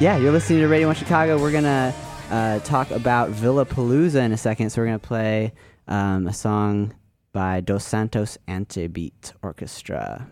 Yeah, you're listening to Radio 1 Chicago. We're going to uh, talk about Villa Palooza in a second. So we're going to play um, a song by Dos Santos Anti-Beat Orchestra.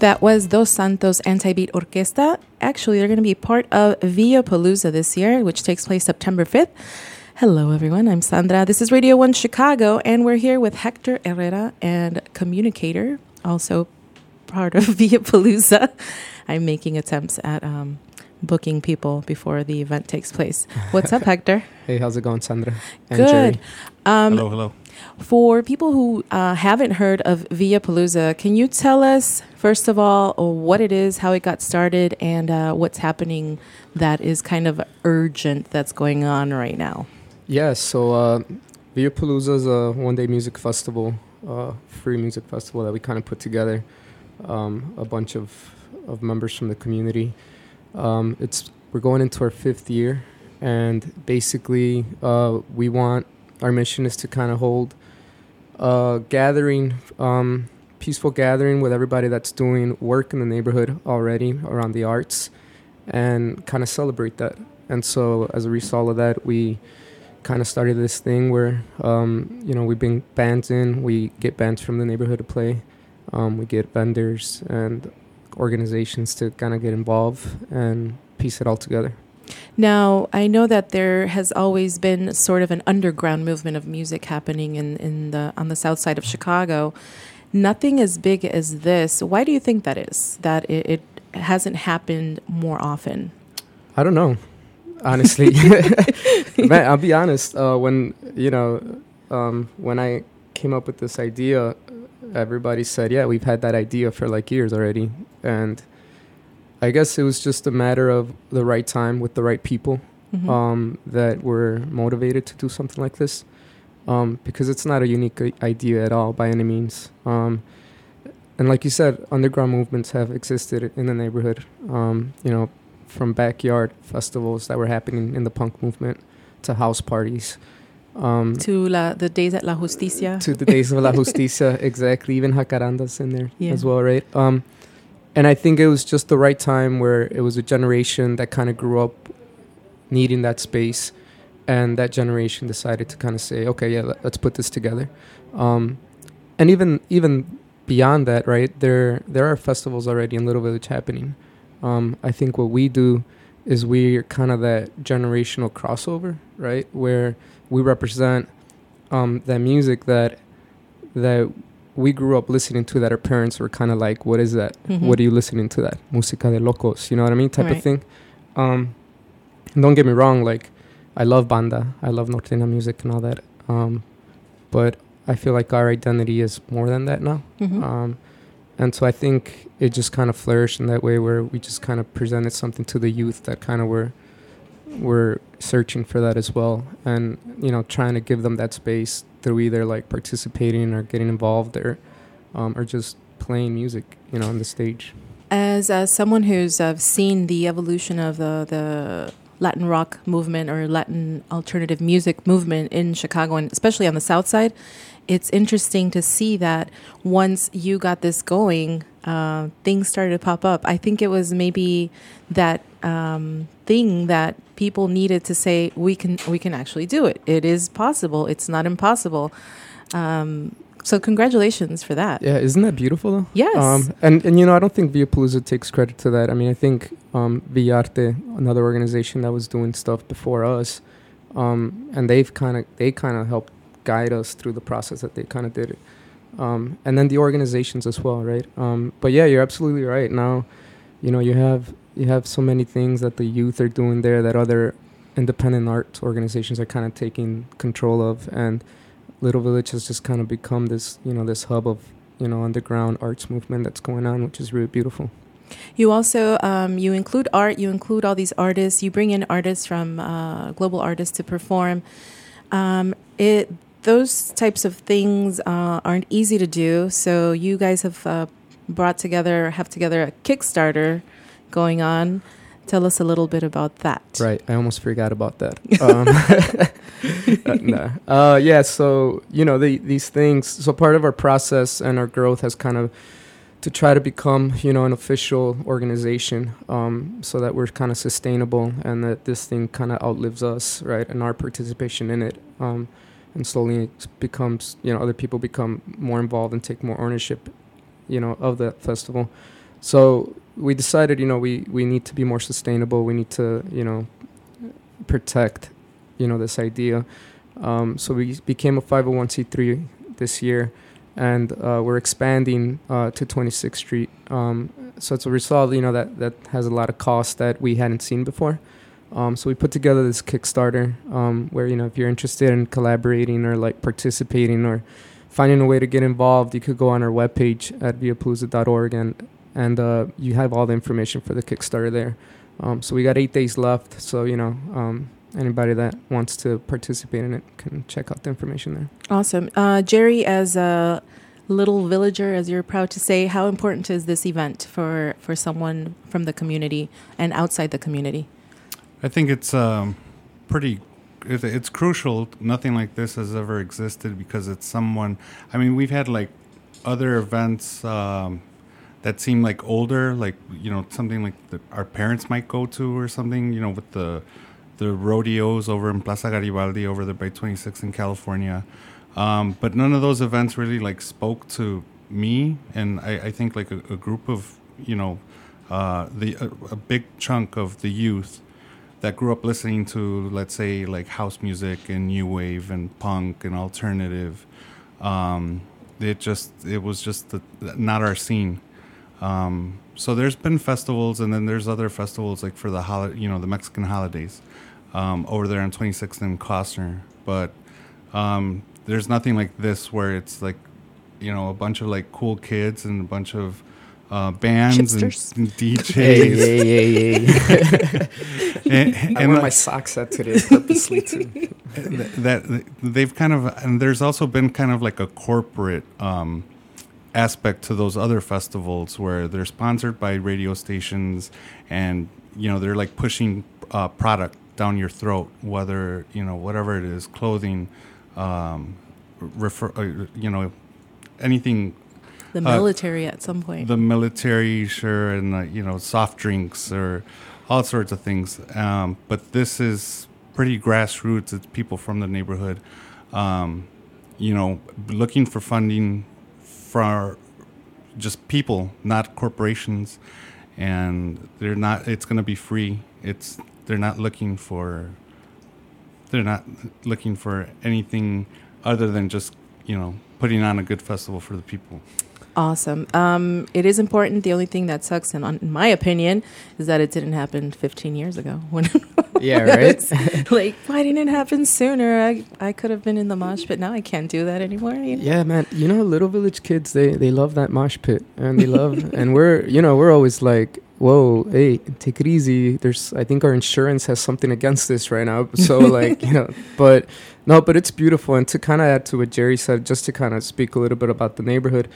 That was Dos Santos Anti-Beat Orquesta. Actually, they're going to be part of Villa Palooza this year, which takes place September 5th. Hello, everyone. I'm Sandra. This is Radio 1 Chicago, and we're here with Hector Herrera and communicator, also part of Villa Palooza. I'm making attempts at um, booking people before the event takes place. What's up, Hector? Hey, how's it going, Sandra? And Good. Um, hello, hello. For people who uh, haven't heard of Villa Palooza, can you tell us, first of all, what it is, how it got started, and uh, what's happening that is kind of urgent that's going on right now? Yeah, so uh, Villa Palooza is a one day music festival, uh, free music festival that we kind of put together. Um, a bunch of, of members from the community. Um, it's we're going into our fifth year, and basically, uh, we want our mission is to kind of hold a gathering, um, peaceful gathering with everybody that's doing work in the neighborhood already around the arts, and kind of celebrate that. And so, as a result of that, we kind of started this thing where um, you know we bring bands in, we get bands from the neighborhood to play, um, we get vendors and organizations to kind of get involved and piece it all together. Now, I know that there has always been sort of an underground movement of music happening in, in the on the south side of Chicago. Nothing as big as this. Why do you think that is? That it, it hasn't happened more often? I don't know. Honestly, man, I'll be honest. Uh, when you know, um, when I came up with this idea, everybody said, "Yeah, we've had that idea for like years already," and I guess it was just a matter of the right time with the right people mm-hmm. um, that were motivated to do something like this. Um, because it's not a unique idea at all by any means. Um, and like you said, underground movements have existed in the neighborhood. Um, you know, from backyard festivals that were happening in the punk movement to house parties. Um, to la, the days at La Justicia. To the days of La Justicia, exactly. Even Jacarandas in there yeah. as well, right? Um, and I think it was just the right time where it was a generation that kind of grew up needing that space, and that generation decided to kind of say, okay, yeah, let, us put this together. Um, and even even beyond that, right? There there are festivals already in Little Village happening. Um, I think what we do is we're kind of that generational crossover, right? Where we represent um, that music that that we grew up listening to that our parents were kind of like, what is that? Mm-hmm. What are you listening to that? Música de locos, you know what I mean? Type right. of thing. Um, don't get me wrong, like, I love banda, I love norteña music and all that. Um, but I feel like our identity is more than that now. Mm-hmm. Um, and so I think it just kind of flourished in that way where we just kind of presented something to the youth that kind of were we're searching for that as well, and you know, trying to give them that space through either like participating or getting involved or um, or just playing music, you know, on the stage. As uh, someone who's uh, seen the evolution of the the Latin rock movement or Latin alternative music movement in Chicago, and especially on the South Side, it's interesting to see that once you got this going, uh, things started to pop up. I think it was maybe that um, thing that people needed to say we can we can actually do it. It is possible. It's not impossible. Um, so congratulations for that. Yeah, isn't that beautiful though? Yes. Um, and and you know I don't think Villapalooza takes credit to that. I mean I think um, Villarte, another organization that was doing stuff before us, um, and they've kind of they kind of helped guide us through the process that they kind of did it. Um, and then the organizations as well, right? Um, but yeah, you're absolutely right. Now, you know you have you have so many things that the youth are doing there that other independent art organizations are kind of taking control of and Little Village has just kind of become this, you know, this hub of, you know, underground arts movement that's going on, which is really beautiful. You also um, you include art. You include all these artists. You bring in artists from uh, global artists to perform. Um, it those types of things uh, aren't easy to do. So you guys have uh, brought together, have together a Kickstarter going on. Tell us a little bit about that. Right, I almost forgot about that. um, uh, uh, yeah, so you know the, these things. So part of our process and our growth has kind of to try to become you know an official organization, um, so that we're kind of sustainable and that this thing kind of outlives us, right, and our participation in it. Um, and slowly it becomes you know other people become more involved and take more ownership, you know, of the festival. So we decided, you know, we, we need to be more sustainable. We need to, you know, protect, you know, this idea. Um, so we became a 501c3 this year, and uh, we're expanding uh, to 26th Street. Um, so it's a result, you know, that, that has a lot of costs that we hadn't seen before. Um, so we put together this Kickstarter um, where, you know, if you're interested in collaborating or like participating or finding a way to get involved, you could go on our webpage at villapalooza.org and and uh, you have all the information for the Kickstarter there. Um, so we got eight days left. So you know, um, anybody that wants to participate in it can check out the information there. Awesome, uh, Jerry. As a little villager, as you're proud to say, how important is this event for for someone from the community and outside the community? I think it's um, pretty. It's crucial. Nothing like this has ever existed because it's someone. I mean, we've had like other events. Um, that seem like older, like you know something like the, our parents might go to or something. You know, with the the rodeos over in Plaza Garibaldi over there by 26 in California. Um, but none of those events really like spoke to me, and I, I think like a, a, group of you know uh, the a, a, big chunk of the youth that grew up listening to let's say like house music and new wave and punk and alternative. Um, it just it was just the, not our scene um, so there's been festivals, and then there's other festivals like for the hol- you know the Mexican holidays um, over there on 26th and Kostner. But um, there's nothing like this where it's like you know a bunch of like cool kids and a bunch of uh, bands and, and, DJs. Hey, yeah, yeah, hey. and, and I wear my socks out today purposely too. that, that they've kind of and there's also been kind of like a corporate um, aspect to those other festivals where they're sponsored by radio stations and you know they're like pushing uh, product down your throat whether you know whatever it is clothing um, refer uh, you know anything the uh, military uh, at some point. the military sure and uh, you know soft drinks or all sorts of things. Um, but this is pretty grassroots. It's people from the neighborhood um, you know looking for funding for just people, not corporations, and they're not. It's going to be free. It's they're not looking for. They're not looking for anything other than just you know putting on a good festival for the people. Awesome. Um, it is important. The only thing that sucks, in, in my opinion, is that it didn't happen 15 years ago. When yeah, right. like, why didn't it happen sooner? I I could have been in the mosh pit. Now I can't do that anymore. You know? Yeah, man. You know, little village kids, they they love that mosh pit, and they love, and we're you know we're always like whoa, hey, take it easy. There's, I think our insurance has something against this right now. So like, you know, but no, but it's beautiful. And to kind of add to what Jerry said, just to kind of speak a little bit about the neighborhood,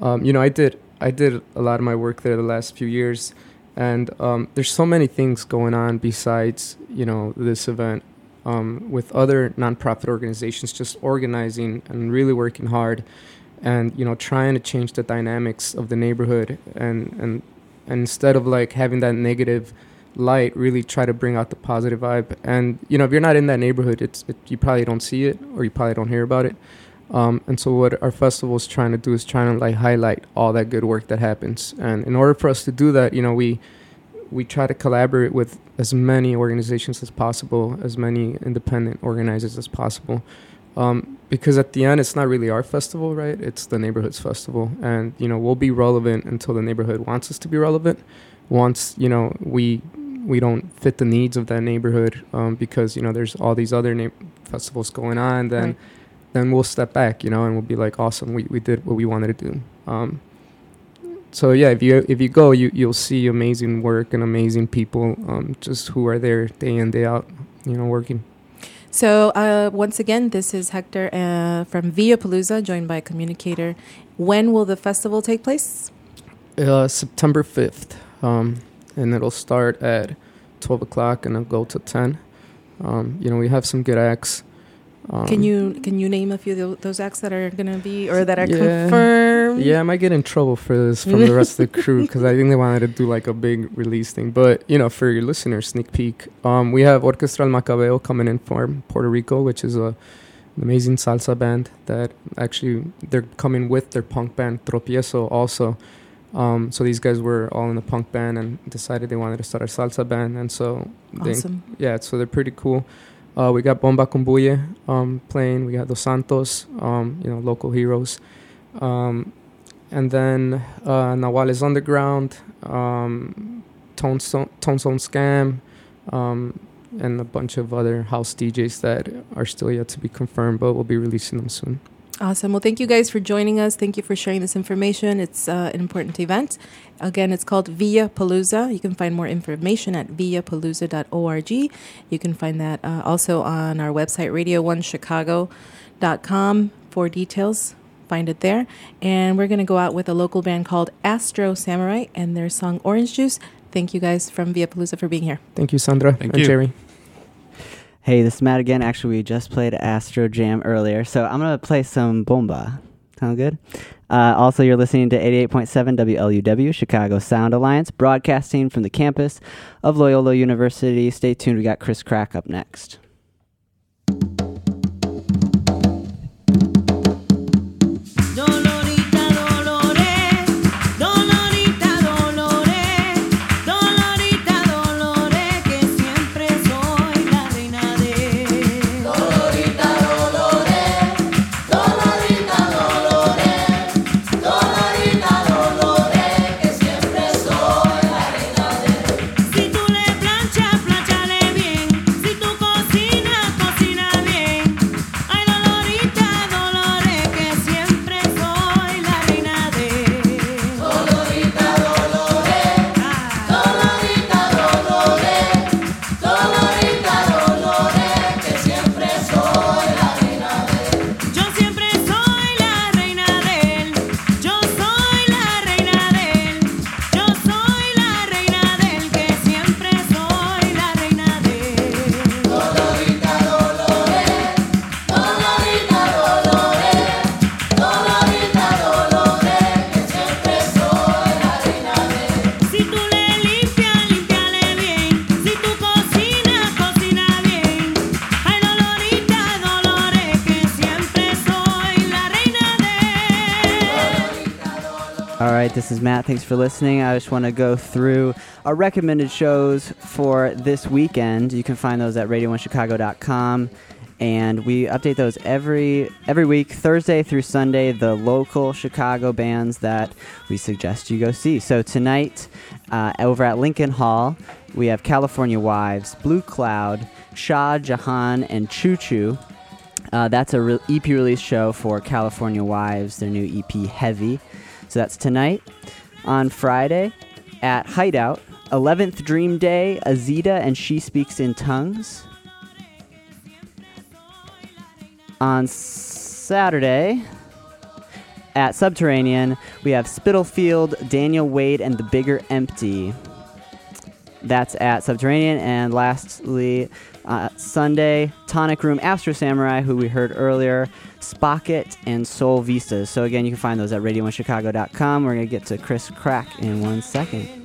um, you know, I did, I did a lot of my work there the last few years, and um, there's so many things going on besides, you know, this event. Um, with other nonprofit organizations just organizing and really working hard and you know trying to change the dynamics of the neighborhood and and, and instead of like having that negative light really try to bring out the positive vibe and you know if you're not in that neighborhood it's it, you probably don't see it or you probably don't hear about it um, and so what our festival is trying to do is trying to like highlight all that good work that happens. And in order for us to do that you know we we try to collaborate with as many organizations as possible as many independent organizers as possible. Um, because at the end it's not really our festival right? It's the neighborhood's festival. And you know we'll be relevant until the neighborhood wants us to be relevant. Once you know we we don't fit the needs of that neighborhood um, because you know there's all these other na- festivals going on then right. Then we'll step back you know and we'll be like awesome we, we did what we wanted to do um, so yeah if you if you go you you'll see amazing work and amazing people um, just who are there day in day out you know working so uh, once again, this is Hector uh, from Villapalooza, joined by a communicator. When will the festival take place? Uh, September fifth, um, and it'll start at twelve o'clock and it'll go to ten. Um, you know, we have some good acts. Um, can you can you name a few of those acts that are gonna be or that are yeah, confirmed? Yeah, I might get in trouble for this from the rest of the crew because I think they wanted to do like a big release thing. But you know, for your listeners, sneak peek. Um, we have Orquesta Macabeo coming in from Puerto Rico, which is a an amazing salsa band that actually they're coming with their punk band Tropiezo also. Um, so these guys were all in the punk band and decided they wanted to start a salsa band, and so awesome. They, yeah, so they're pretty cool. Uh, we got Bomba Bulle um, playing. We got Dos Santos, um, you know, local heroes. Um, and then uh, Nahuales Underground, um, Tone, so- Tone Scam, um, and a bunch of other house DJs that are still yet to be confirmed, but we'll be releasing them soon. Awesome. Well, thank you guys for joining us. Thank you for sharing this information. It's uh, an important event. Again, it's called Villapalooza. You can find more information at villapalooza.org. You can find that uh, also on our website, radio1chicago.com for details. Find it there. And we're going to go out with a local band called Astro Samurai and their song Orange Juice. Thank you guys from Villapalooza for being here. Thank you, Sandra Thank and you. Jerry. Hey, this is Matt again. Actually, we just played Astro Jam earlier, so I'm gonna play some bomba. Sound good? Uh, also, you're listening to 88.7 WLUW, Chicago Sound Alliance, broadcasting from the campus of Loyola University. Stay tuned. We got Chris Crack up next. This is Matt. Thanks for listening. I just want to go through our recommended shows for this weekend. You can find those at radio1chicago.com and we update those every every week thursday through sunday the local chicago bands that we suggest you go see so tonight uh, over at lincoln hall we have california wives blue cloud shah jahan and choo choo uh, that's a re- ep release show for california wives their new ep heavy so that's tonight. On Friday at Hideout, 11th Dream Day, Azita and She Speaks in Tongues. On Saturday at Subterranean, we have Spitalfield, Daniel Wade, and The Bigger Empty. That's at Subterranean. And lastly, uh, Sunday, Tonic Room, Astro Samurai, who we heard earlier, Spocket, and Soul Vistas. So again, you can find those at radio1chicago.com. We're going to get to Chris Crack in one second.